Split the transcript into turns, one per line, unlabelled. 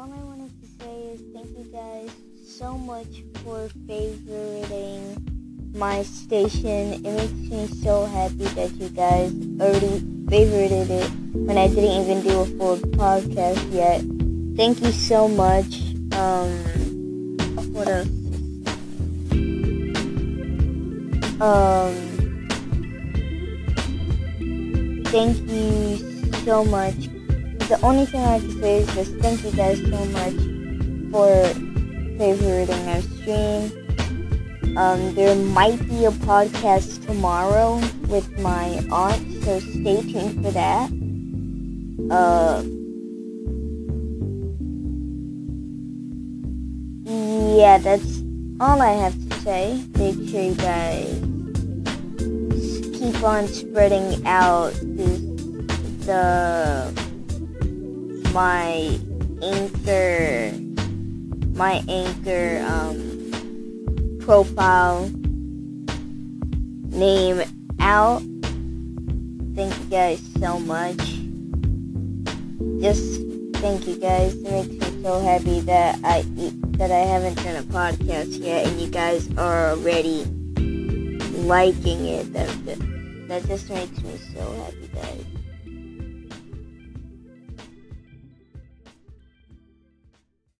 all I wanted to say is thank you guys so much for favoriting my station. It makes me so happy that you guys already favorited it when I didn't even do a full podcast yet. Thank you so much. Um, what else? Um, thank you so much. The only thing I can say is just thank you guys so much for favoriting our stream. Um, there might be a podcast tomorrow with my aunt, so stay tuned for that. Uh, yeah, that's all I have to say. Make sure you guys keep on spreading out this, the my anchor my anchor um, profile name out. Thank you guys so much. Just thank you guys. It makes me so happy that I that I haven't done a podcast yet, and you guys are already liking it. That that just makes me so happy, guys.